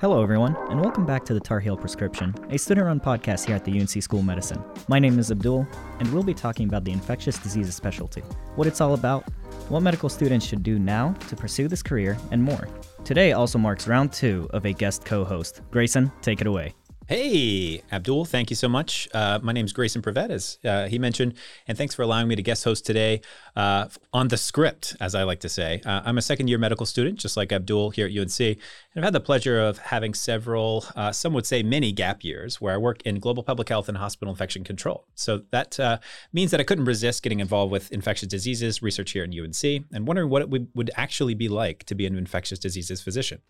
Hello, everyone, and welcome back to the Tar Heel Prescription, a student run podcast here at the UNC School of Medicine. My name is Abdul, and we'll be talking about the infectious diseases specialty, what it's all about, what medical students should do now to pursue this career, and more. Today also marks round two of a guest co host. Grayson, take it away. Hey, Abdul, thank you so much. Uh, my name is Grayson Prevet, as uh, he mentioned, and thanks for allowing me to guest host today uh, on the script, as I like to say. Uh, I'm a second year medical student, just like Abdul here at UNC, and I've had the pleasure of having several, uh, some would say many gap years, where I work in global public health and hospital infection control. So that uh, means that I couldn't resist getting involved with infectious diseases research here in UNC and wondering what it would, would actually be like to be an infectious diseases physician.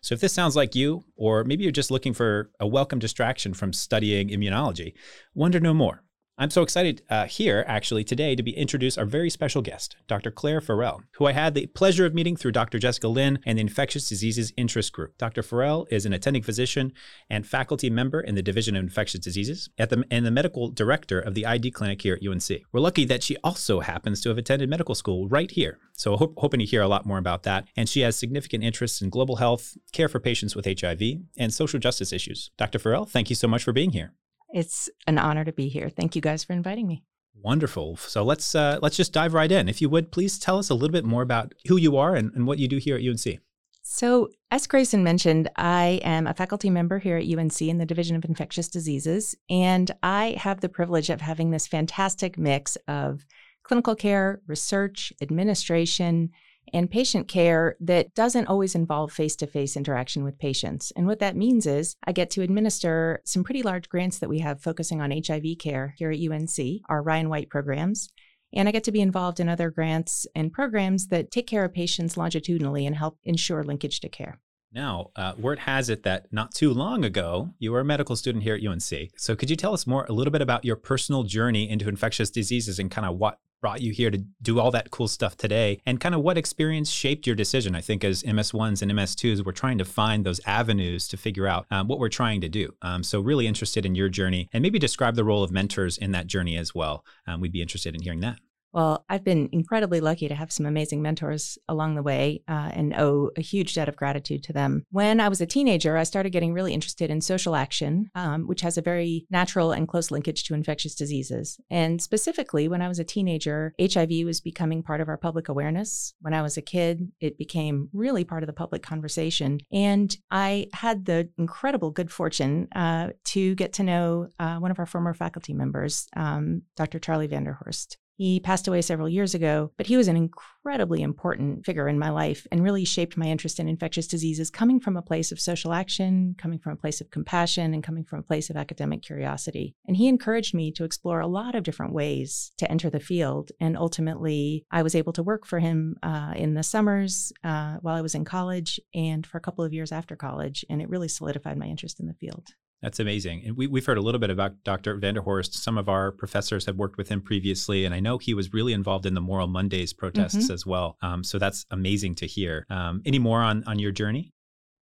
So if this sounds like you, or maybe you're just looking for a welcome distraction from studying immunology, wonder no more. I'm so excited uh, here, actually, today to be introduced our very special guest, Dr. Claire Farel, who I had the pleasure of meeting through Dr. Jessica Lynn and the Infectious Diseases Interest Group. Dr. Farel is an attending physician and faculty member in the Division of Infectious Diseases at the, and the medical director of the ID clinic here at UNC. We're lucky that she also happens to have attended medical school right here. So, hope, hoping to hear a lot more about that. And she has significant interests in global health, care for patients with HIV, and social justice issues. Dr. Farel, thank you so much for being here. It's an honor to be here. Thank you guys for inviting me. Wonderful. So let's uh, let's just dive right in. If you would, please tell us a little bit more about who you are and, and what you do here at UNC. So, as Grayson mentioned, I am a faculty member here at UNC in the Division of Infectious Diseases, and I have the privilege of having this fantastic mix of clinical care, research, administration, and patient care that doesn't always involve face to face interaction with patients. And what that means is I get to administer some pretty large grants that we have focusing on HIV care here at UNC, our Ryan White programs. And I get to be involved in other grants and programs that take care of patients longitudinally and help ensure linkage to care. Now, uh, word has it that not too long ago, you were a medical student here at UNC. So, could you tell us more, a little bit about your personal journey into infectious diseases and kind of what brought you here to do all that cool stuff today? And kind of what experience shaped your decision? I think as ms1s and ms2s we're trying to find those avenues to figure out um, what we're trying to do. Um, so really interested in your journey and maybe describe the role of mentors in that journey as well. Um, we'd be interested in hearing that well, I've been incredibly lucky to have some amazing mentors along the way uh, and owe a huge debt of gratitude to them. When I was a teenager, I started getting really interested in social action, um, which has a very natural and close linkage to infectious diseases. And specifically, when I was a teenager, HIV was becoming part of our public awareness. When I was a kid, it became really part of the public conversation. And I had the incredible good fortune uh, to get to know uh, one of our former faculty members, um, Dr. Charlie van der Horst. He passed away several years ago, but he was an incredibly important figure in my life and really shaped my interest in infectious diseases, coming from a place of social action, coming from a place of compassion, and coming from a place of academic curiosity. And he encouraged me to explore a lot of different ways to enter the field. And ultimately, I was able to work for him uh, in the summers uh, while I was in college and for a couple of years after college. And it really solidified my interest in the field. That's amazing. And we, we've heard a little bit about Dr. van der Horst. Some of our professors have worked with him previously, and I know he was really involved in the Moral Mondays protests mm-hmm. as well. Um, so that's amazing to hear. Um, any more on, on your journey?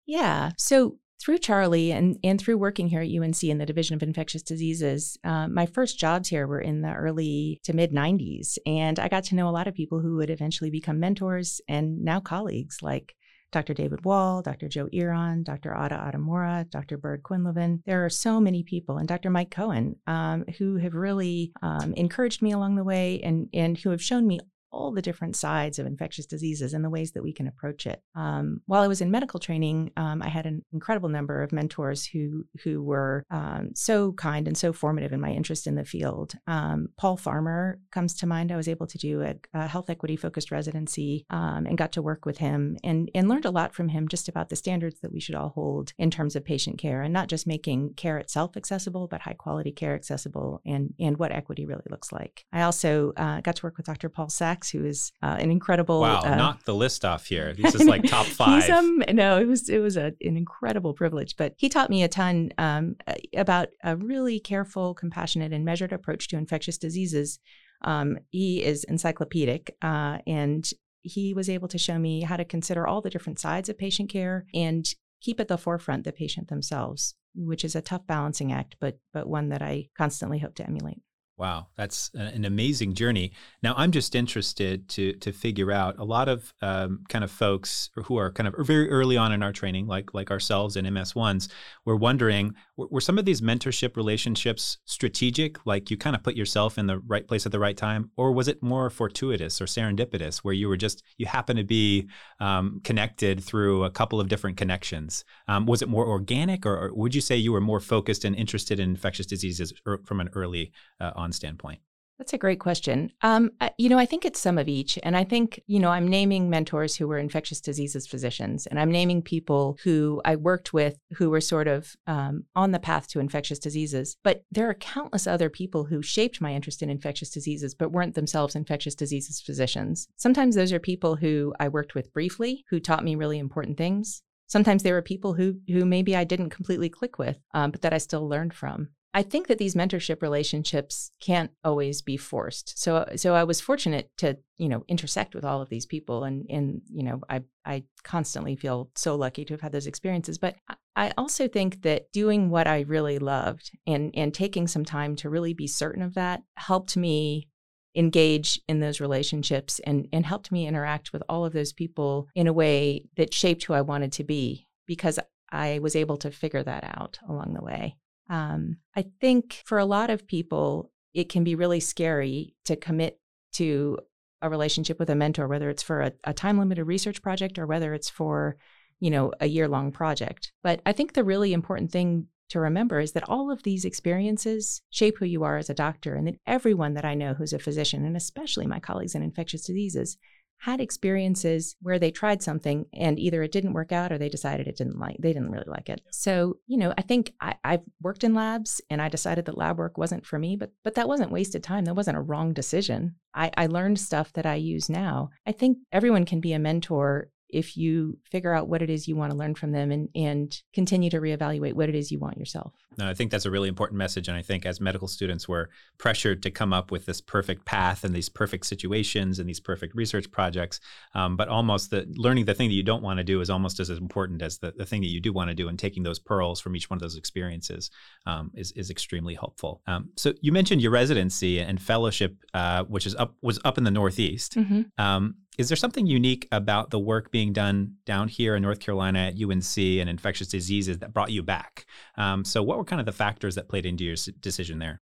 Yeah. So through Charlie and, and through working here at UNC in the Division of Infectious Diseases, uh, my first jobs here were in the early to mid 90s. And I got to know a lot of people who would eventually become mentors and now colleagues like Dr. David Wohl, Dr. Joe Eron, Dr. Adaora Adimora, Dr. Byrd Quinlivan. There are so many people, and Dr. Mike Cohen, um, who have really um, encouraged me along the way and, and who have shown me all the different sides of infectious diseases and the ways that we can approach it. Um, while I was in medical training, um, I had an incredible number of mentors who who were um, so kind and so formative in my interest in the field. Um, Paul Farmer comes to mind. I was able to do a, a health equity focused residency um, and got to work with him and and learned a lot from him just about the standards that we should all hold in terms of patient care and not just making care itself accessible, but high quality care accessible and and what equity really looks like. I also uh, got to work with Dr. Paul Sax who is uh, an incredible. Wow, uh, knock the list off here. This is like top five. Um, no, it was it was a, an incredible privilege, but he taught me a ton um, about a really careful, compassionate, and measured approach to infectious diseases. Um, he is encyclopedic, uh, and he was able to show me how to consider all the different sides of patient care and keep at the forefront the patient themselves, which is a tough balancing act, but but one that I constantly hope to emulate. Wow, that's an amazing journey. Now, I'm just interested to to figure out a lot of um, kind of folks who are kind of very early on in our training, like like ourselves and MS ones. We're wondering were, some of these mentorship relationships strategic, like you kind of put yourself in the right place at the right time, or was it more fortuitous or serendipitous, where you were just you happen to be um, connected through a couple of different connections? Um, was it more organic, or, or, would you say you were more focused and interested in infectious diseases er, from an early uh, on standpoint? That's a great question. Um, you know, I think it's some of each. And I think, you know, I'm naming mentors who were infectious diseases physicians, and I'm naming people who I worked with who were sort of um, on the path to infectious diseases. But there are countless other people who shaped my interest in infectious diseases, but weren't themselves infectious diseases physicians. Sometimes those are people who I worked with briefly, who taught me really important things. Sometimes there were people who who maybe I didn't completely click with, um, but that I still learned from. I think that these mentorship relationships can't always be forced. So so I was fortunate to, you know, intersect with all of these people and and you know, I I constantly feel so lucky to have had those experiences, but I also think that doing what I really loved and and taking some time to really be certain of that helped me engage in those relationships and and helped me interact with all of those people in a way that shaped who I wanted to be because I was able to figure that out along the way. Um, I think for a lot of people, it can be really scary to commit to a relationship with a mentor, whether it's for a, a time limited research project or whether it's for, you know, a year long project. But I think the really important thing to remember is that all of these experiences shape who you are as a doctor, and that everyone that I know who's a physician, and especially my colleagues in infectious diseases, had experiences where they tried something and either it didn't work out or they decided it didn't like they didn't really like it. So you know i think I, i've worked in labs and i decided that lab work wasn't for me but but that wasn't wasted time. That wasn't a wrong decision. I, I learned stuff that i use now. I think everyone can be a mentor if you figure out what it is you want to learn from them and, and continue to reevaluate what it is you want yourself. No, I think that's a really important message. And I think as medical students, we're pressured to come up with this perfect path and these perfect situations and these perfect research projects. Um, but almost the learning the thing that you don't want to do is almost as important as the, the thing that you do want to do. And taking those pearls from each one of those experiences um, is, is extremely helpful. Um, so you mentioned your residency and fellowship, uh, which is up was up in the Northeast. Mm-hmm. Um, is there something unique about the work being done down here in North Carolina at UNC and infectious diseases that brought you back? Um, so, what were kind of the factors that played into your decision there?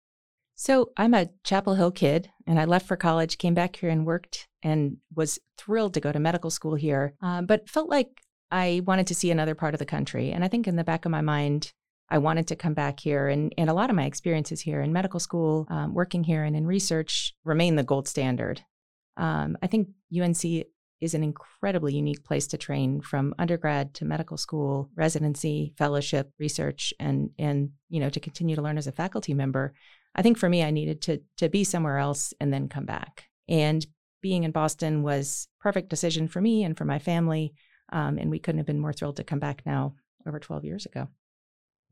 So, I'm a Chapel Hill kid, and I left for college, came back here and worked, and was thrilled to go to medical school here, uh, but felt like I wanted to see another part of the country. And I think in the back of my mind, I wanted to come back here. And, and a lot of my experiences here in medical school, um, working here, and in research remain the gold standard. Um, I think UNC is an incredibly unique place to train from undergrad to medical school, residency, fellowship, research, and and you know to continue to learn as a faculty member. I think for me, I needed to to be somewhere else and then come back. And being in Boston was perfect decision for me and for my family. Um, and we couldn't have been more thrilled to come back now over 12 years ago.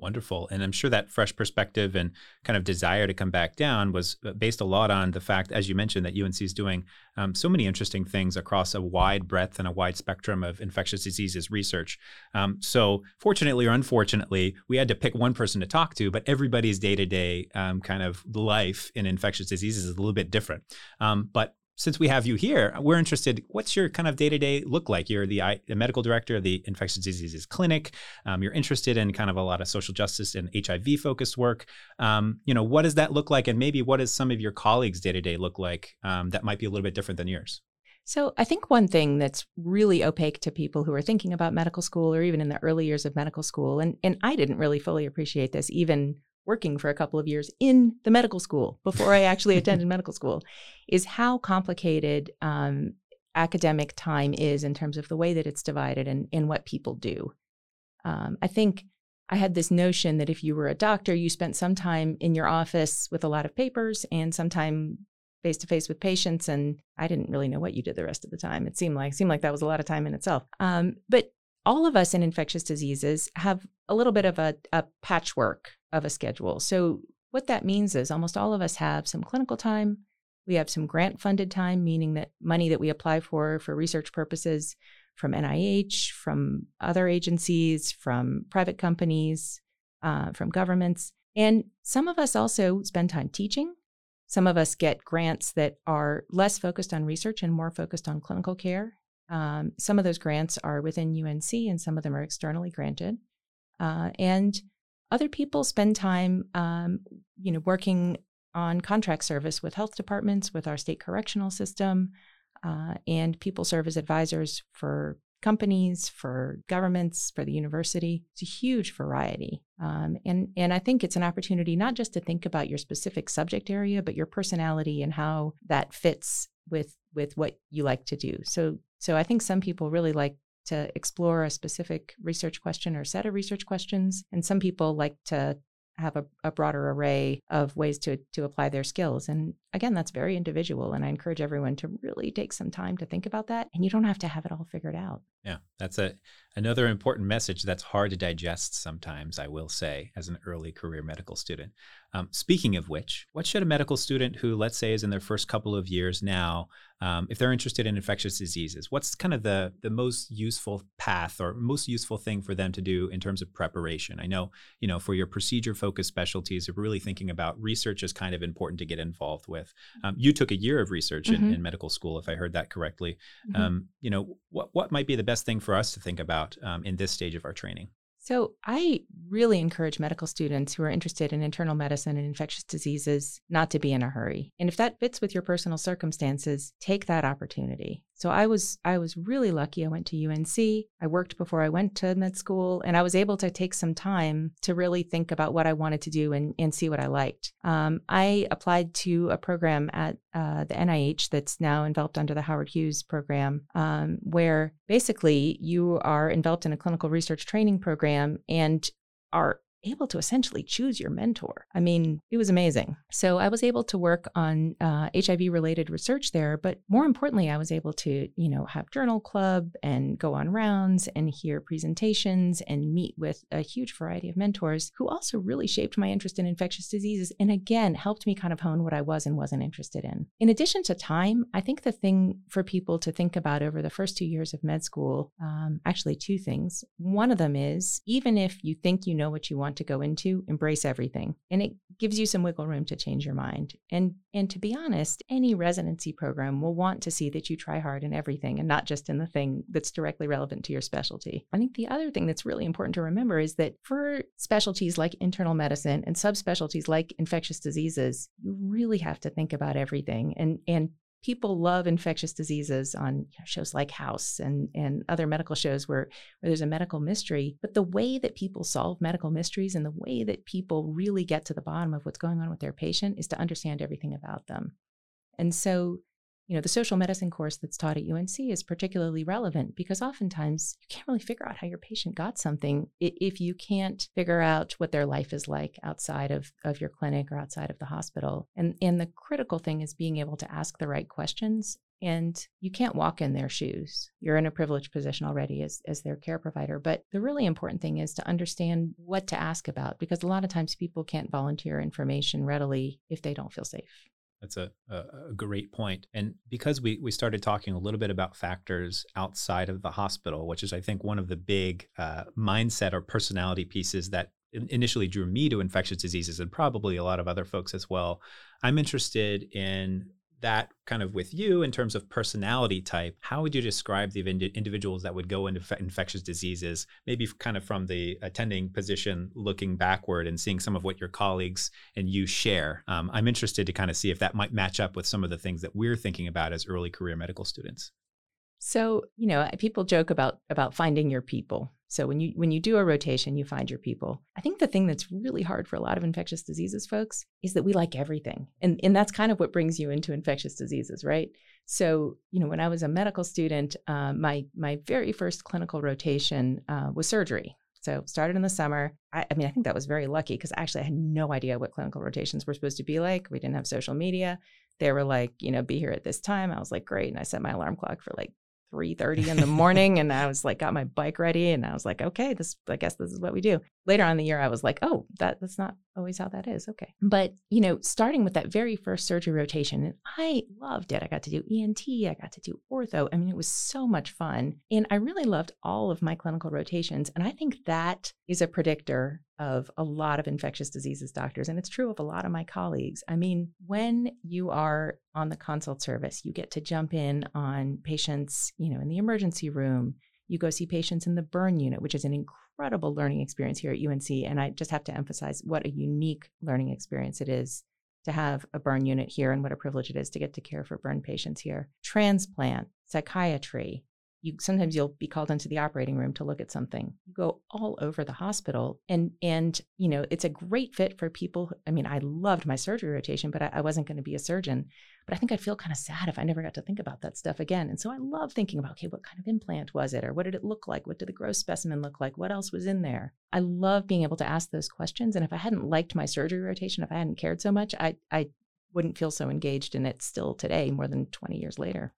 Wonderful. And I'm sure that fresh perspective and kind of desire to come back down was uh, based a lot on the fact, as you mentioned, that UNC is doing um, so many interesting things across a wide breadth and a wide spectrum of infectious diseases research. Um, so, fortunately or unfortunately, we had to pick one person to talk to, but everybody's day to day kind of life in infectious diseases is a little bit different. Um, but since we have you here, we're interested. What's your kind of day to day look like? You're the, the, medical director of the infectious diseases clinic. Um, you're interested in kind of a lot of social justice and HIV focused work. Um, you know, what does that look like? And maybe what does some of your colleagues' day to day look like um, that might be a little bit different than yours? So, I think one thing that's really opaque to people who are thinking about medical school or even in the early years of medical school, and, and I didn't really fully appreciate this even working for a couple of years in the medical school before I actually attended medical school, is how complicated um, academic time is in terms of the way that it's divided and, and what people do. Um, I think I had this notion that if you were a doctor, you spent some time in your office with a lot of papers and some time face to face with patients, and I didn't really know what you did the rest of the time. It seemed like seemed like that was a lot of time in itself. Um, but all of us in infectious diseases have a little bit of a, a patchwork of a schedule. So, what that means is almost all of us have some clinical time. We have some grant funded time, meaning that money that we apply for for research purposes from NIH, from other agencies, from private companies, uh, from governments. And some of us also spend time teaching. Some of us get grants that are less focused on research and more focused on clinical care. Um, some of those grants are within UNC, and some of them are externally granted. Uh, and other people spend time, um, you know, working on contract service with health departments, with our state correctional system, uh, and people serve as advisors for companies, for governments, for the university. It's a huge variety. Um, and, and I think it's an opportunity not just to think about your specific subject area, but your personality and how that fits with, with what you like to do. So, so I think some people really like to explore a specific research question or set of research questions. And some people like to have a, a, broader array of ways to to apply their skills and again that's very individual and i encourage everyone to really take some time to think about that and you don't have to have it all figured out yeah that's a another important message that's hard to digest sometimes i will say as an early career medical student um, speaking of which what should a medical student who let's say is in their first couple of years now um, if they're interested in infectious diseases what's kind of the the most useful path or most useful thing for them to do in terms of preparation i know you know for your procedure focused specialties you're really thinking about research is kind of important to get involved with um, you took a year of research mm-hmm. in, in, medical school if i heard that correctly mm-hmm. Um, you know what, what might be the best thing for us to think about um, in this stage of our training so, I really encourage medical students who are interested in internal medicine and infectious diseases not to be in a hurry. And if that fits with your personal circumstances, take that opportunity. So I was I was really lucky. I went to UNC. I worked before I went to med school, and I was able to take some time to really think about what I wanted to do and, and see what I liked. Um, I applied to a program at uh, the NIH that's now enveloped under the Howard Hughes program, um, where basically you are enveloped in a clinical research training program and are able to essentially choose your mentor. I mean, it was amazing. So I was able to work on uh, HIV related research there, but more importantly, I was able to, you know, have journal club and go on rounds and hear presentations and meet with a huge variety of mentors who also really shaped my interest in infectious diseases and again helped me kind of hone what I was and wasn't interested in. In addition to time, I think the thing for people to think about over the first two years of med school, um, actually two things. One of them is even if you think you know what you want to go into, embrace everything. And it gives you some wiggle room to change your mind. And and to be honest, any residency program will want to see that you try hard in everything and not just in the thing that's directly relevant to your specialty. I think the other thing that's really important to remember is that for specialties like internal medicine and subspecialties like infectious diseases, you really have to think about everything and and people love infectious diseases on you know, shows like House and, and other medical shows where, where there's a medical mystery. But the way that people solve medical mysteries and the way that people really get to the bottom of what's going on with their patient is to understand everything about them. And so you know, the social medicine course that's taught at UNC is particularly relevant because oftentimes you can't really figure out how your patient got something if you can't figure out what their life is like outside of, of your clinic or outside of the hospital. And, and the critical thing is being able to ask the right questions. And you can't walk in their shoes. You're in a privileged position already as, as their care provider. But the really important thing is to understand what to ask about because a lot of times people can't volunteer information readily if they don't feel safe. That's a, a, great point. And because we, we started talking a little bit about factors outside of the hospital, which is, I think, one of the big uh, mindset or personality pieces that initially drew me to infectious diseases and probably a lot of other folks as well, I'm interested in that kind of with you in terms of personality type, how would you describe the individuals that would go into infectious diseases, maybe kind of from the attending position, looking backward and seeing some of what your colleagues and you share? Um, I'm interested to kind of see if that might match up with some of the things that we're thinking about as early career medical students. So, you know, people joke about about finding your people. So when you when you do a rotation, you find your people. I think the thing that's really hard for a lot of infectious diseases folks is that we like everything. And and that's kind of what brings you into infectious diseases, right? So, you know, when I was a medical student, uh, my my very first clinical rotation uh, was surgery. So started in the summer. I, I mean, I think that was very lucky because actually I had no idea what clinical rotations were supposed to be like. We didn't have social media. They were like, you know, be here at this time. I was like, great. And I set my alarm clock for like 3:30 in the morning and I was like got my bike ready and I was like okay this I guess this is what we do. Later on the year I was like oh that that's not always how that is. Okay. But, you know, starting with that very first surgery rotation, and I loved it. I got to do ENT, I got to do ortho. I mean, it was so much fun. And I really loved all of my clinical rotations. And I think that is a predictor of a lot of infectious diseases doctors. And it's true of a lot of my colleagues. I mean, when you are on the consult service, you get to jump in on patients, you know, in the emergency room. You go see patients in the burn unit, which is an incredible learning experience here at UNC. And I just have to emphasize what a unique learning experience it is to have a burn unit here and what a privilege it is to get to care for burn patients here. Transplant, psychiatry, you sometimes you'll be called into the operating room to look at something. You go all over the hospital and and you know it's a great fit for people i mean i loved my surgery rotation but i, I wasn't going to be a surgeon but i think i'd feel kind of sad if i never got to think about that stuff again and so i love thinking about okay what kind of implant was it or what did it look like? What did the gross specimen look like? What else was in there? I love being able to ask those questions and if i hadn't liked my surgery rotation if i hadn't cared so much i i wouldn't feel so engaged in it still today more than 20 years later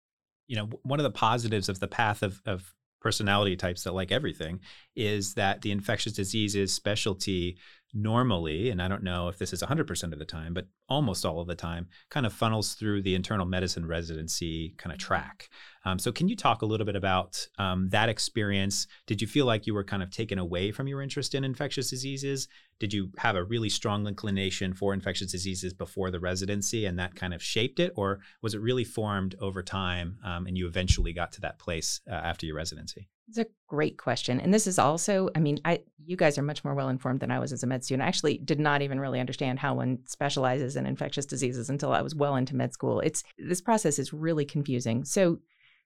you know, one of the positives of the path of, of personality types that like everything is that the infectious diseases specialty normally, and I don't know if this is 100% of the time, but almost all of the time, kind of funnels through the internal medicine residency kind of track. Um, so, can you talk a little bit about um, that experience? Did you feel like you were kind of taken away from your interest in infectious diseases? Did you have a really strong inclination for infectious diseases before the residency and that kind of shaped it? Or was it really formed over time um, and you eventually got to that place uh, after your residency? It's a great question. And this is also, I mean, I you guys are much more well informed than I was as a med student. I actually did not even really understand how one specializes in infectious diseases until I was well into med school. It's this process is really confusing. So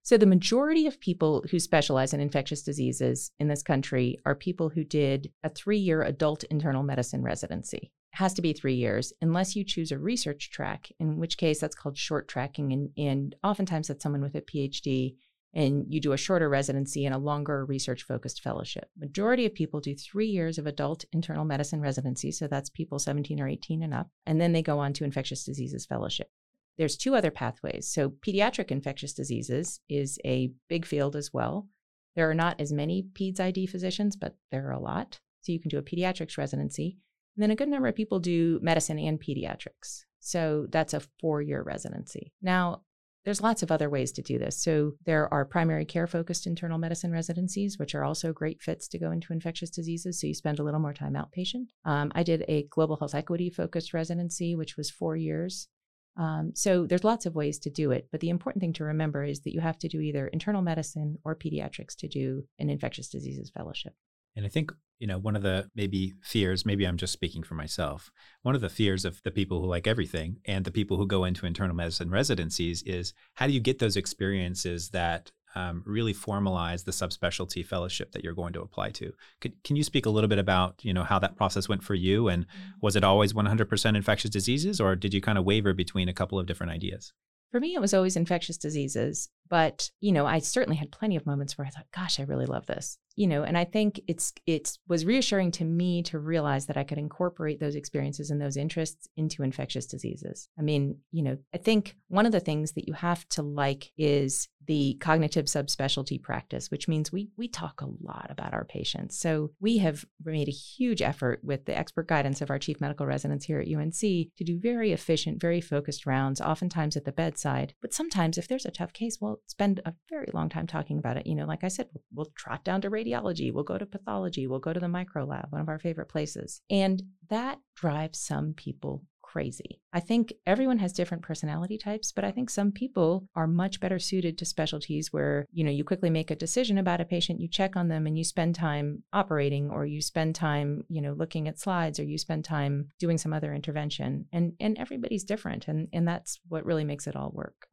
so the majority of people who specialize in infectious diseases in this country are people who did a 3-year adult internal medicine residency. It has to be 3 years unless you choose a research track, in which case that's called short tracking and and oftentimes that's someone with a PhD and you do a shorter residency and a longer research focused fellowship. Majority of people do 3 years of adult internal medicine residency, so that's people 17 or 18 and up, and then they go on to infectious diseases fellowship. There's two other pathways. So pediatric infectious diseases is a big field as well. There are not as many PEDS ID physicians, but there are a lot. So you can do a pediatrics residency. And then a good number of people do medicine and pediatrics. So that's a four year residency. Now, there's lots of other ways to do this. So there are primary care focused internal medicine residencies, which are also great fits to go into infectious diseases. So you spend a little more time outpatient. Um, I did a global health equity focused residency, which was four years. Um, so there's lots of ways to do it, but the important thing to remember is that you have to do either internal medicine or pediatrics to do an infectious diseases fellowship. And I think, you know, one of the maybe fears, maybe I'm just speaking for myself, one of the fears of the people who like everything and the people who go into internal medicine residencies is how do you get those experiences that um, really formalize the subspecialty fellowship that you're going to apply to. Could, can you speak a little bit about you know how that process went for you, and mm-hmm. was it always 100% infectious diseases, or did you kind of waver between a couple of different ideas? For me, it was always infectious diseases, but you know, I certainly had plenty of moments where I thought, "Gosh, I really love this." you know and i think it's it was reassuring to me to realize that i could incorporate those experiences and those interests into infectious diseases i mean you know i think one of the things that you have to like is the cognitive subspecialty practice which means we we talk a lot about our patients so we have made a huge effort with the expert guidance of our chief medical residents here at unc to do very efficient very focused rounds oftentimes at the bedside but sometimes if there's a tough case we'll spend a very long time talking about it you know like i said we'll, we'll trot down to radiology, we'll go to pathology, we'll go to the micro lab, one of our favorite places. And that drives some people crazy. I think everyone has different personality types, but I think some people are much better suited to specialties where, you know, you quickly make a decision about a patient, you check on them and you spend time operating or you spend time, you know, looking at slides or you spend time doing some other intervention. And and everybody's different and and that's what really makes it all work.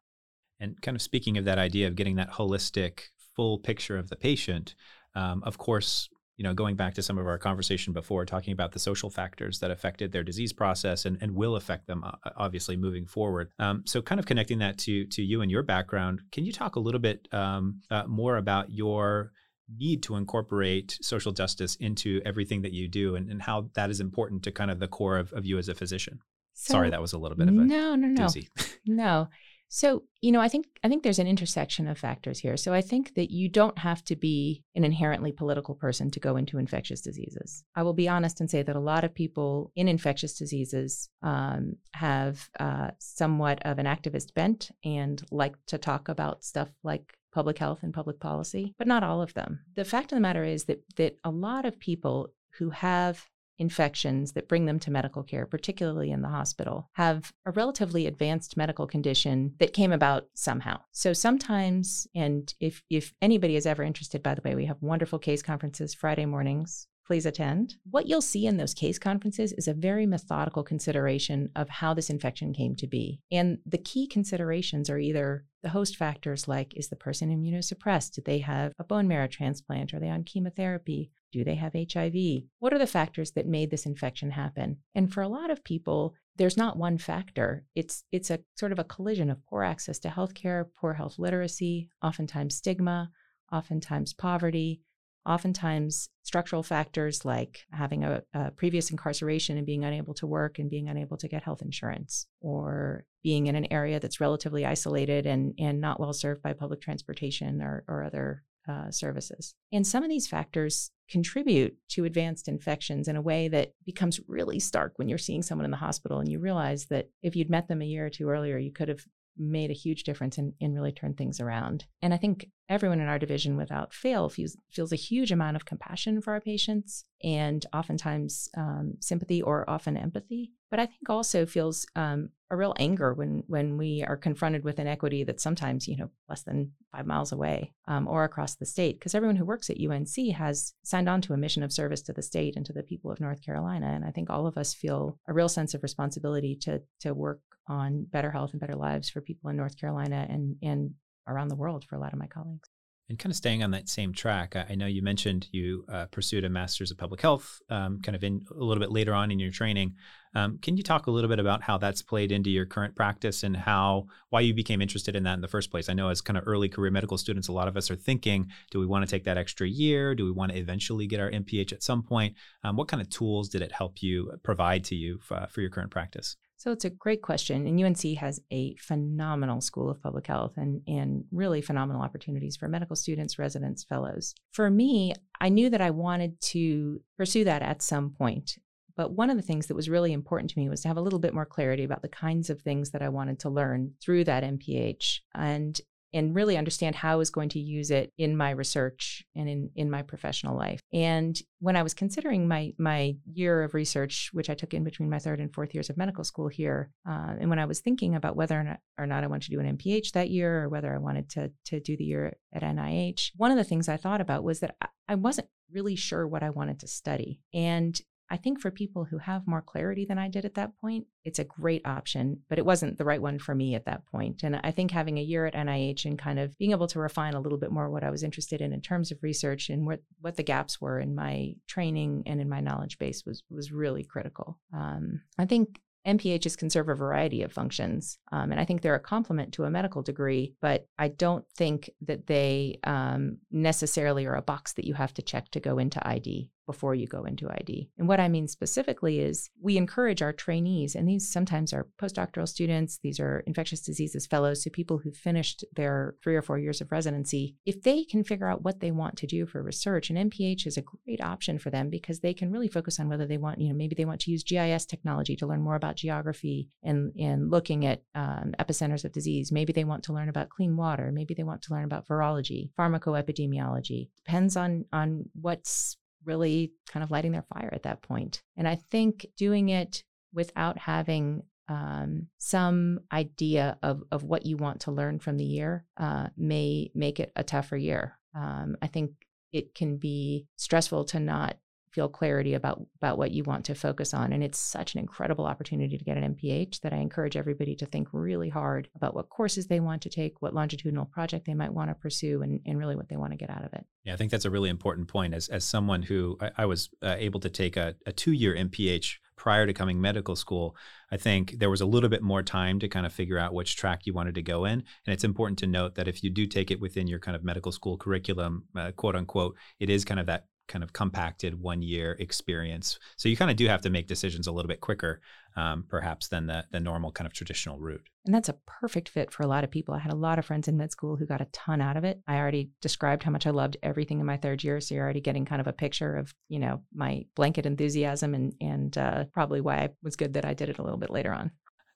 And kind of speaking of that idea of getting that holistic full picture of the patient, um, of course, you know, going back to some of our conversation before, talking about the social factors that affected their disease process and, and will affect them, obviously, moving forward. Um, so, kind of connecting that to to you and your background, can you talk a little bit um, uh, more about your need to incorporate social justice into everything that you do and, and how that is important to kind of the core of, of you as a physician? So, Sorry, that was a little bit of a no, no, no, no. no. So, you know, I think I think there's an intersection of factors here. So I think that you don't have to be an inherently political person to go into infectious diseases. I will be honest and say that a lot of people in infectious diseases um, have uh, somewhat of an activist bent and like to talk about stuff like public health and public policy, but not all of them. The fact of the matter is that that a lot of people who have infections that bring them to medical care, particularly in the hospital, have a relatively advanced medical condition that came about somehow. So sometimes, and if, if anybody is ever interested, by the way, we have wonderful case conferences Friday mornings please attend. What you'll see in those case conferences is a very methodical consideration of how this infection came to be. And the key considerations are either the host factors like is the person immunosuppressed? Did they have a bone marrow transplant? Are they on chemotherapy? Do they have HIV? What are the factors that made this infection happen? And for a lot of people, there's not one factor. It's it's a sort of a collision of poor access to healthcare, poor health literacy, oftentimes stigma, oftentimes poverty, oftentimes structural factors like having a, a, previous incarceration and being unable to work and being unable to get health insurance or being in an area that's relatively isolated and, and not well served by public transportation or, or other uh, services. And some of these factors contribute to advanced infections in a way that becomes really stark when you're seeing someone in the hospital and you realize that if you'd met them a year or two earlier, you could have made a huge difference and, and really turned things around. And I think everyone in our division, without fail, feels, feels a huge amount of compassion for our patients and oftentimes um, sympathy or often empathy. But I think also feels um, a real anger when when we are confronted with inequity that's sometimes you know less than five miles away um, or across the state. Because everyone who works at UNC has signed on to a mission of service to the state and to the people of North Carolina, and I think all of us feel a real sense of responsibility to to work on better health and better lives for people in North Carolina and and around the world for a lot of my colleagues. And kind of staying on that same track, I, know you mentioned you uh, pursued a master's of public health, um, kind of in a little bit later on in your training. Um, can you talk a little bit about how that's played into your current practice and how why you became interested in that in the first place? I know as kind of early career medical students, a lot of us are thinking, do we want to take that extra year? Do we want to eventually get our MPH at some point? Um, what kind of tools did it help you provide to you for, for your current practice? So it's a great question. And UNC has a phenomenal school of public health and, and really phenomenal opportunities for medical students, residents, fellows. For me, I knew that I wanted to pursue that at some point. But one of the things that was really important to me was to have a little bit more clarity about the kinds of things that I wanted to learn through that MPH. And and really understand how I was going to use it in my research and in, in my professional life. And when I was considering my my year of research, which I took in between my third and fourth years of medical school here, uh, and when I was thinking about whether or not, or not I wanted to do an MPH that year or whether I wanted to to do the year at NIH, one of the things I thought about was that I, I wasn't really sure what I wanted to study. And I think for people who have more clarity than I did at that point, it's a great option, but it wasn't the right one for me at that point. And I think having a year at NIH and kind of being able to refine a little bit more what I was interested in in terms of research and what, what the gaps were in my training and in my knowledge base was was really critical. Um, I think MPHs can serve a variety of functions. Um, and I think they're a complement to a medical degree, but I don't think that they um, necessarily are a box that you have to check to go into ID before you go into ID. And what I mean specifically is we encourage our trainees, and these sometimes are postdoctoral students, these are infectious diseases fellows, so people who've finished their three or four years of residency, if they can figure out what they want to do for research, an MPH is a great option for them because they can really focus on whether they want, you know, maybe they want to use GIS technology to learn more about geography and, and looking at um, epicenters of disease. Maybe they want to learn about clean water. Maybe they want to learn about virology, pharmacoepidemiology. Depends on on what's really kind of lighting their fire at that point. And I think doing it without having um, some idea of, of what you want to learn from the year uh, may make it a tougher year. Um, I think it can be stressful to not feel clarity about about what you want to focus on and it's such an incredible opportunity to get an MPH that I encourage everybody to think really hard about what courses they want to take what longitudinal project they might want to pursue and, and really what they want to get out of it yeah I think that's a really important point as as someone who I, I was uh, able to take a, a two-year MPH prior to coming medical school, I think there was a little bit more time to kind of figure out which track you wanted to go in. And it's important to note that if you do take it within your kind of medical school curriculum, uh, quote unquote, it is kind of that kind of compacted one year experience. So you kind of do have to make decisions a little bit quicker, um, perhaps, than the, the normal kind of traditional route. And that's a perfect fit for a lot of people. I had a lot of friends in med school who got a ton out of it. I already described how much I loved everything in my third year. So you're already getting kind of a picture of, you know, my blanket enthusiasm and, and uh, probably why I was good that I did it a little bit later on.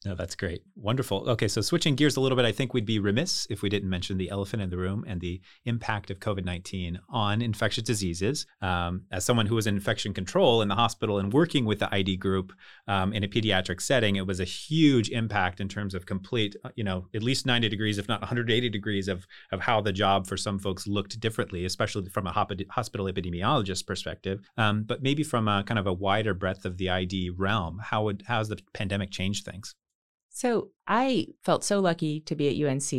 No, that's great. Wonderful. Okay, so switching gears a little bit, I think we'd be remiss if we didn't mention the elephant in the room and the impact of COVID 19 on infectious diseases. Um, as someone who was in infection control in the hospital and working with the ID group um, in a pediatric setting, it was a huge impact in terms of complete, uh, you know, at least 90 degrees, if not 180 degrees of, of how the job for some folks looked differently, especially from a hospital epidemiologist perspective. Um, but maybe from a kind of a wider breadth of the ID realm, how would how has the pandemic changed things? So I felt so lucky to be at UNC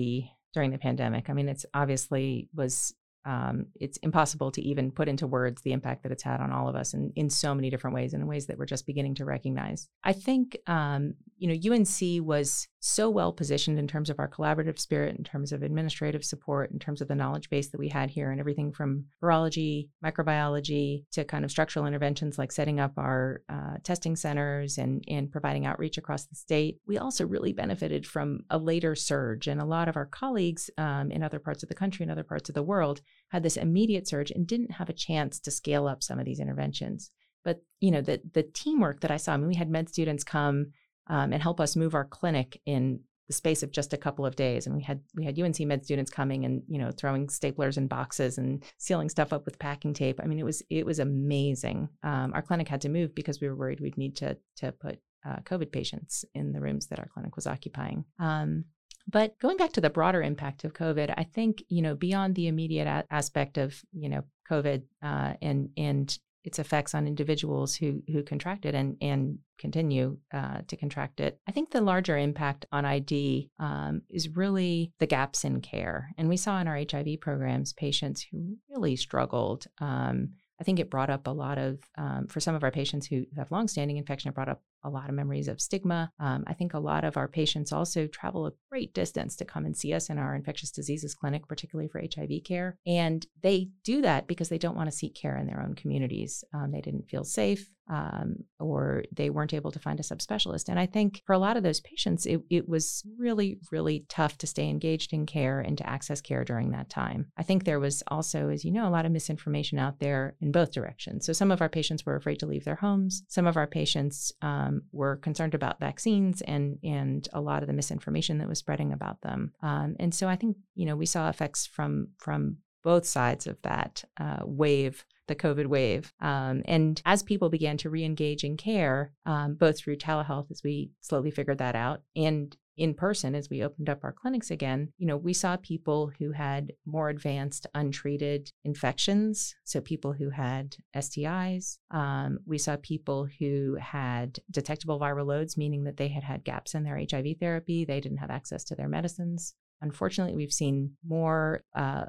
during the pandemic. I mean, it's obviously was um, it's impossible to even put into words the impact that it's had on all of us in, in so many different ways and in ways that we're just beginning to recognize. I think, um, you know, UNC was so well positioned in terms of our collaborative spirit, in terms of administrative support, in terms of the knowledge base that we had here, and everything from virology, microbiology to kind of structural interventions like setting up our uh, testing centers and, and providing outreach across the state. We also really benefited from a later surge, and a lot of our colleagues um, in other parts of the country and other parts of the world had this immediate surge and didn't have a chance to scale up some of these interventions. But you know, the the teamwork that I saw, I mean, we had med students come um, and help us move our clinic in the space of just a couple of days. And we had we had UNC med students coming and you know throwing staplers in boxes and sealing stuff up with packing tape. I mean, it was it was amazing. Um, our clinic had to move because we were worried we'd need to to put uh, COVID patients in the rooms that our clinic was occupying. Um, but going back to the broader impact of COVID, I think you know beyond the immediate a- aspect of you know COVID uh, and and its effects on individuals who who contract it and and continue uh, to contract it. I think the larger impact on ID um, is really the gaps in care, and we saw in our HIV programs patients who really struggled. Um, I think it brought up a lot of, um, for some of our patients who have longstanding infection, it brought up a lot of memories of stigma. Um, I think a lot of our patients also travel a great distance to come and see us in our infectious diseases clinic, particularly for HIV care. And they do that because they don't want to seek care in their own communities. Um, they didn't feel safe um, or they weren't able to find a subspecialist. And I think for a lot of those patients, it, it was really, really tough to stay engaged in care and to access care during that time. I think there was also, as you know, a lot of misinformation out there in both directions. So some of our patients were afraid to leave their homes. Some of our patients um, were concerned about vaccines and and a lot of the misinformation that was spreading about them. Um, and so I think you know we saw effects from from both sides of that uh, wave the COVID wave. Um, and as people began to re-engage in care, um, both through telehealth as we slowly figured that out, and in person as we opened up our clinics again, you know, we saw people who had more advanced untreated infections. So people who had STIs. Um, we saw people who had detectable viral loads, meaning that they had had gaps in their HIV therapy. They didn't have access to their medicines. Unfortunately, we've seen more uh,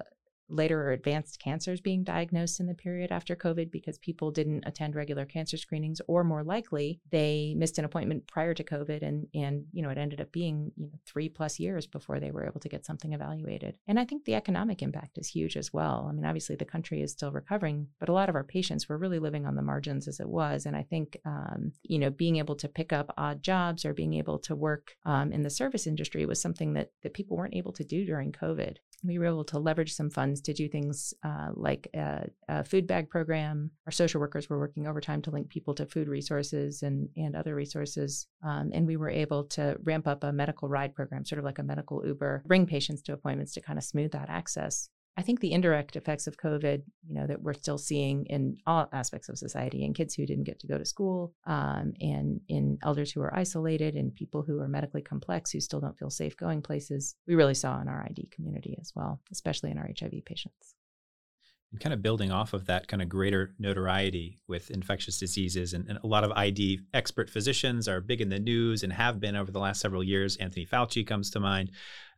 later or advanced cancers being diagnosed in the period after COVID because people didn't attend regular cancer screenings, or more likely, they missed an appointment prior to COVID, and and you know it ended up being you know three plus years before they were able to get something evaluated. And I think the economic impact is huge as well. I mean, obviously the country is still recovering, but a lot of our patients were really living on the margins as it was, and I think um, you know being able to pick up odd jobs or being able to work um, in the service industry was something that that people weren't able to do during COVID we were able to leverage some funds to do things uh, like a, a, food bag program. Our social workers were working overtime to link people to food resources and, and other resources. Um, and we were able to ramp up a medical ride program, sort of like a medical Uber, bring patients to appointments to kind of smooth that access. I think the indirect effects of COVID, you know, that we're still seeing in all aspects of society, in kids who didn't get to go to school, um, and in elders who are isolated, and people who are medically complex who still don't feel safe going places, we really saw in our ID community as well, especially in our HIV patients and kind of building off of that kind of greater notoriety with infectious diseases and, and, a lot of id expert physicians are big in the news and have been over the last several years. Anthony fauci comes to mind.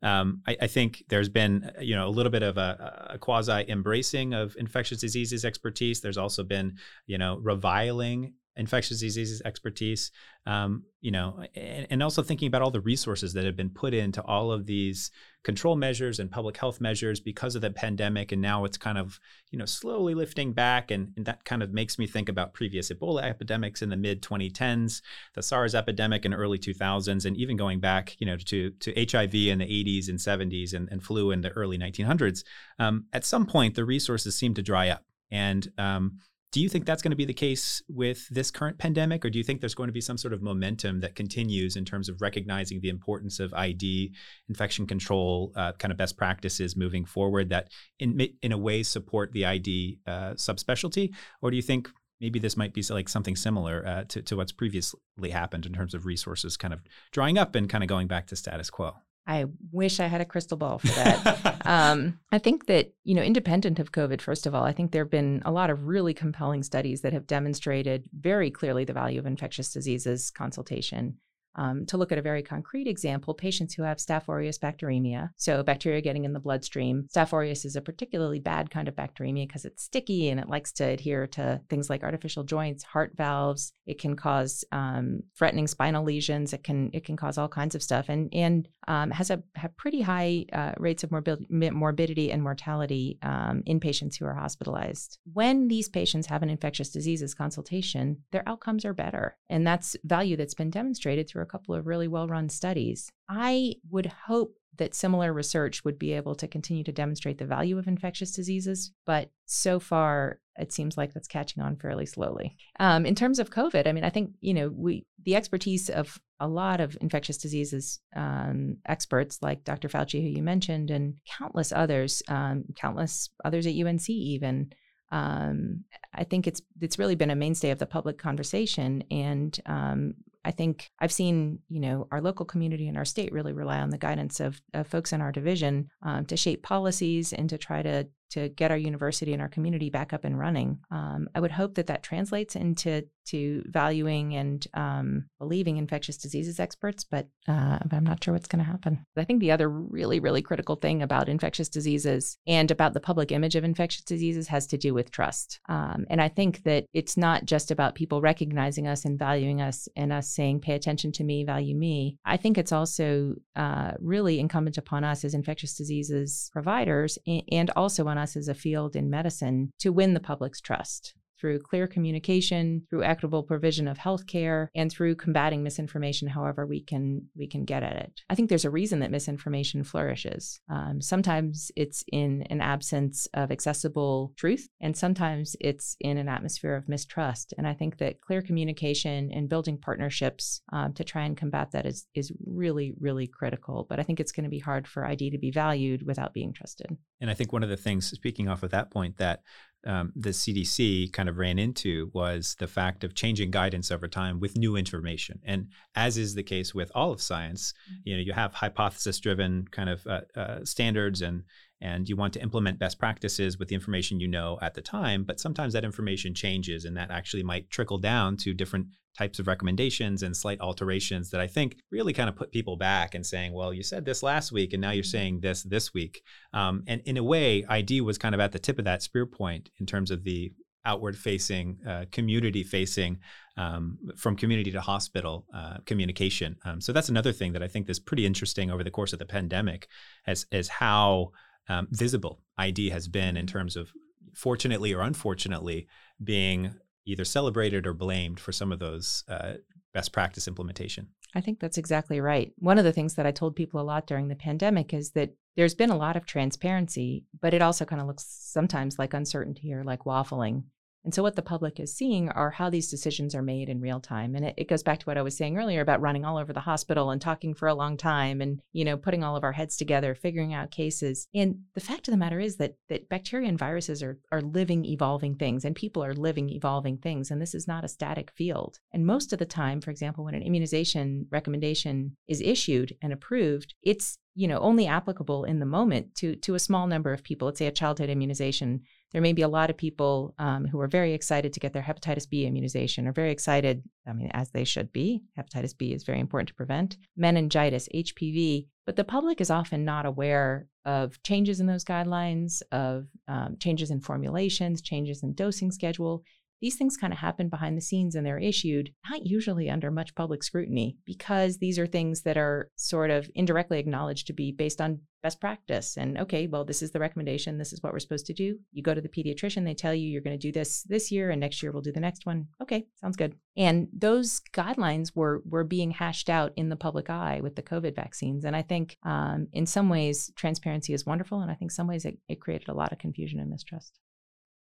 Um, I, I, think there's been you know a little bit of a, a, quasi embracing of infectious diseases expertise. There's also been you know reviling infectious diseases expertise. Um, you know and, and also thinking about all the resources that have been put into all of these control measures and public health measures because of the pandemic, and now it's kind of you know slowly lifting back, and, and that kind of makes me think about previous Ebola epidemics in the mid 2010s, the SARS epidemic in early 2000s, and even going back you know to to HIV in the 80s and 70s and, and flu in the early 1900s. Um, at some point, the resources seem to dry up, and um, do you think that's going to be the case with this current pandemic, or do you think there's going to be some sort of momentum that continues in terms of recognizing the importance of ID, infection control, uh, kind of best practices moving forward that, in in a way, support the ID uh, subspecialty, or do you think maybe this might be like something similar uh, to to what's previously happened in terms of resources kind of drying up and kind of going back to status quo? I wish I had a crystal ball for that. um, I think that, you know, independent of COVID, first of all, I think there have been a lot of really compelling studies that have demonstrated very clearly the value of infectious diseases consultation um, to look at a very concrete example, patients who have Staph aureus bacteremia, so bacteria getting in the bloodstream. Staph aureus is a particularly bad kind of bacteremia because it's sticky and it likes to adhere to things like artificial joints, heart valves. It can cause um, threatening spinal lesions. It can it can cause all kinds of stuff, and and um, has a have pretty high uh, rates of morbidity and mortality um, in patients who are hospitalized. When these patients have an infectious diseases consultation, their outcomes are better, and that's value that's been demonstrated through through a couple of really well run studies. I would hope that similar research would be able to continue to demonstrate the value of infectious diseases, but so far it seems like that's catching on fairly slowly. Um, in terms of COVID, I mean, I think you know we the expertise of a lot of infectious diseases um, experts like Dr. Fauci, who you mentioned, and countless others, um, countless others at UNC even. Um, I think it's it's really been a mainstay of the public conversation, and um, I think I've seen, you know, our local community and our state really rely on the guidance of, of folks in our division um, to shape policies and to try to to get our university and our community back up and running. Um, I would hope that that translates into to valuing and um, believing infectious diseases experts, but, uh, but I'm not sure what's going to happen. I think the other really, really critical thing about infectious diseases and about the public image of infectious diseases has to do with trust. Um, and I think that it's not just about people recognizing us and valuing us and us saying, pay attention to me, value me. I think it's also uh, really incumbent upon us as infectious diseases providers and also on us as a field in medicine to win the public's trust through clear communication, through equitable provision of health care, and through combating misinformation however we can we can get at it. I think there's a reason that misinformation flourishes. Um, sometimes it's in an absence of accessible truth, and sometimes it's in an atmosphere of mistrust. And I think that clear communication and building partnerships um, to try and combat that is is really really critical. But I think it's going to be hard for ID to be valued without being trusted. And I think one of the things, speaking off of that point, that um, the CDC kind of ran into was the fact of changing guidance over time with new information. And as is the case with all of science, mm-hmm. you know, you have hypothesis-driven kind of uh, uh, standards and and you want to implement best practices with the information you know at the time but sometimes that information changes and that actually might trickle down to different types of recommendations and slight alterations that I think really kind of put people back and saying, well, you said this last week and now you're mm-hmm. saying this this week. Um, and in a way, ID was kind of at the tip of that spear point in terms of the outward facing, uh, community facing, um, from community to hospital uh, communication. Um, so that's another thing that I think is pretty interesting over the course of the pandemic, as, as how um, visible ID has been in mm-hmm. terms of, fortunately or unfortunately, being either celebrated or blamed for some of those uh, best practice implementation. I think that's exactly right. One of the things that I told people a lot during the pandemic is that there's been a lot of transparency, but it also kind of looks sometimes like uncertainty or like waffling. And so, what the public is seeing are how these decisions are made in real time. And it, it, goes back to what I was saying earlier about running all over the hospital and talking for a long time and, you know, putting all of our heads together, figuring out cases. And the fact of the matter is that, that bacteria and viruses are, are living, evolving things, and people are living, evolving things. And this is not a static field. And most of the time, for example, when an immunization recommendation is issued and approved, it's you know only applicable in the moment to to a small number of people let's say a childhood immunization there may be a lot of people um, who are very excited to get their hepatitis B immunization or very excited, I mean, as they should be. Hepatitis B is very important to prevent, meningitis, HPV. But the public is often not aware of changes in those guidelines, of um, changes in formulations, changes in dosing schedule, these things kind of happen behind the scenes and they're issued not usually under much public scrutiny because these are things that are sort of indirectly acknowledged to be based on best practice. And okay, well, this is the recommendation. This is what we're supposed to do. You go to the pediatrician, they tell you you're going to do this this year, and next year we'll do the next one. Okay, sounds good. And those guidelines were were being hashed out in the public eye with the COVID vaccines. And I think um, in some ways transparency is wonderful, and I think some ways it, it created a lot of confusion and mistrust.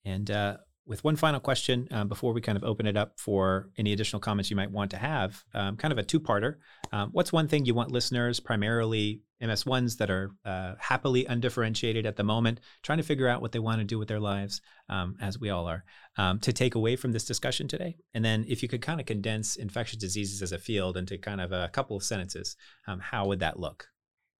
And uh, with one final question um, before we kind of open it up for any additional comments you might want to have, um, kind of a two parter. Um, what's one thing you want listeners, primarily MS1s that are uh, happily undifferentiated at the moment, trying to figure out what they want to do with their lives, um, as we all are, um, to take away from this discussion today? And then if you could kind of condense infectious diseases as a field into kind of a couple of sentences, um, how would that look?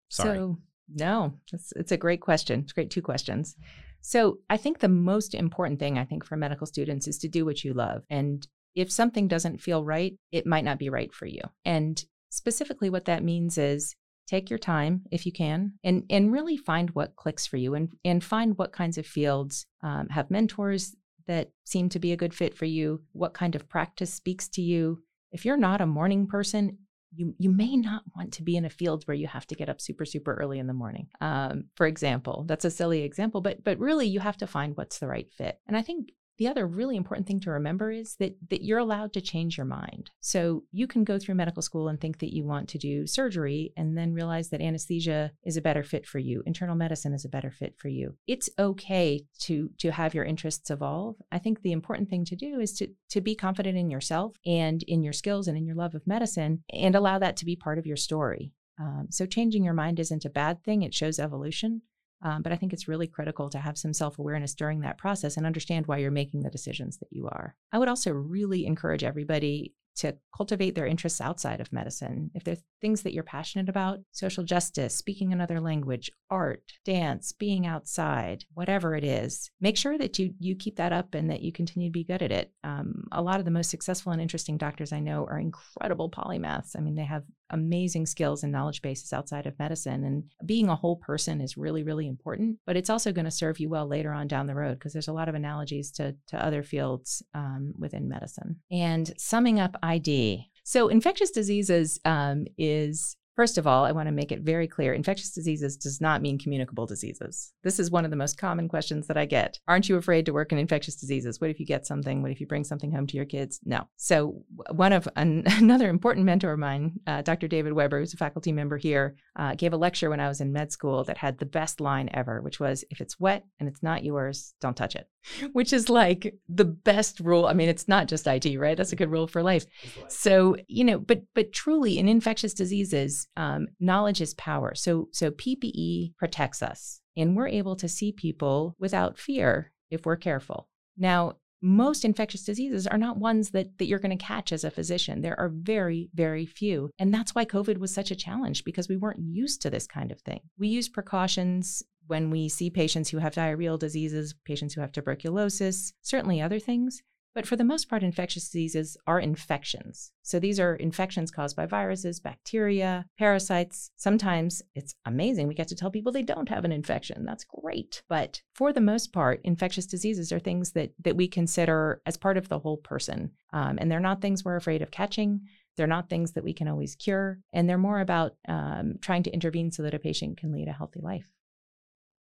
Sorry. So, no, it's, it's a great question. It's great two questions. So I think the most important thing I think for medical students is to do what you love. And if something doesn't feel right, it might not be right for you. And specifically what that means is take your time if you can and and really find what clicks for you and and find what kinds of fields um, have mentors that seem to be a good fit for you what kind of practice speaks to you if you're not a morning person you you may not want to be in a field where you have to get up super super early in the morning. Um, for example that's a silly example but but really you have to find what's the right fit. And i think the other really important thing to remember is that that you're allowed to change your mind. So you can go through medical school and think that you want to do surgery and then realize that anesthesia is a better fit for you, internal medicine is a better fit for you. It's okay to to have your interests evolve. I think the important thing to do is to to be confident in yourself and in your skills and in your love of medicine and allow that to be part of your story. Um, so changing your mind isn't a bad thing; it shows evolution. Um, but I think it's really critical to have some self awareness during that process and understand why you're making the decisions that you are. I would also really encourage everybody to cultivate their interests outside of medicine. If there's things that you're passionate about, social justice, speaking another language, art, dance, being outside, whatever it is, make sure that you you keep that up and that you continue to be good at it. Um, a lot of the most successful and interesting doctors I know are incredible polymaths. I mean, they have amazing skills and knowledge bases outside of medicine. And being a whole person is really, really important, but it's also going to serve you well later on down the road because there's a lot of analogies to, to other fields um, within medicine. And summing up ID. So, infectious diseases um, is First of all, I want to make it very clear infectious diseases does not mean communicable diseases. This is one of the most common questions that I get. Aren't you afraid to work in infectious diseases? What if you get something? What if you bring something home to your kids? No. So, one of an, another important mentor of mine, uh, Dr. David Weber, who's a faculty member here, uh, gave a lecture when I was in med school that had the best line ever, which was if it's wet and it's not yours, don't touch it, which is like the best rule. I mean, it's not just IT, right? That's a good rule for life. So, you know, but but truly in infectious diseases, um, knowledge is power. So, so PPE protects us, and we're able to see people without fear if we're careful. Now, most infectious diseases are not ones that, that you're going to catch as a physician. There are very, very few. And that's why COVID was such a challenge because we weren't used to this kind of thing. We use precautions when we see patients who have diarrheal diseases, patients who have tuberculosis, certainly other things. But for the most part, infectious diseases are infections. So these are infections caused by viruses, bacteria, parasites. Sometimes it's amazing. We get to tell people they don't have an infection. That's great. But for the most part, infectious diseases are things that, that we consider as part of the whole person. Um, and they're not things we're afraid of catching. They're not things that we can always cure. And they're more about um, trying to intervene so that a patient can lead a healthy life.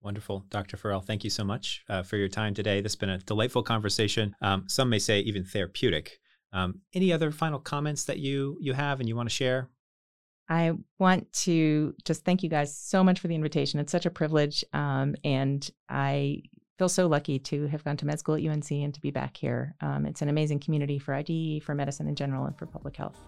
Wonderful. Dr. Farel, thank you so much uh, for your time today. This has been a delightful conversation. Um, some may say even therapeutic. Um, any other final comments that you you have and you want to share? I want to just thank you guys so much for the invitation. It's such a privilege, um, and I feel so lucky to have gone to med school at UNC and to be back here. Um, it's an amazing community for ID, for medicine in general, and for public health.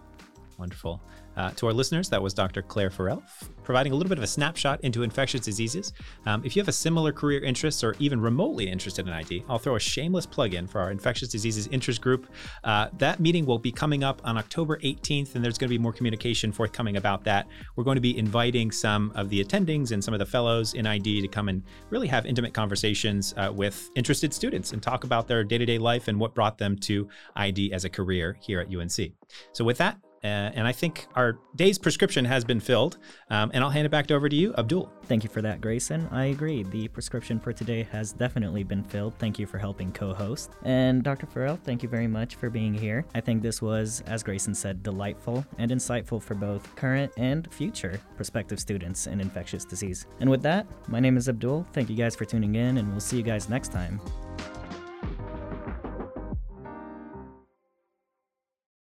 Wonderful. Uh, to our listeners, that was Dr. Claire Farel, providing a little bit of a snapshot into infectious diseases. Um, if you have a similar career interest or even remotely interested in ID, I'll throw a shameless plug in for our infectious diseases interest group. Uh, that meeting will be coming up on October 18th, and there's going to be more communication forthcoming about that. We're going to be inviting some of the attendings and some of the fellows in ID to come and really have intimate conversations uh, with interested students and talk about their day to day life and what brought them to ID as a career here at UNC. So, with that, Uh, and I think our day's prescription has been filled. Um, and I'll hand it back over to you, Abdul. Thank you for that, Grayson. I agree. The prescription for today has definitely been filled. Thank you for helping co host. And Dr. Farel, thank you very much for being here. I think this was, as Grayson said, delightful and insightful for both current and future prospective students in infectious disease. And with that, my name is Abdul. Thank you guys for tuning in, and we'll see you guys next time.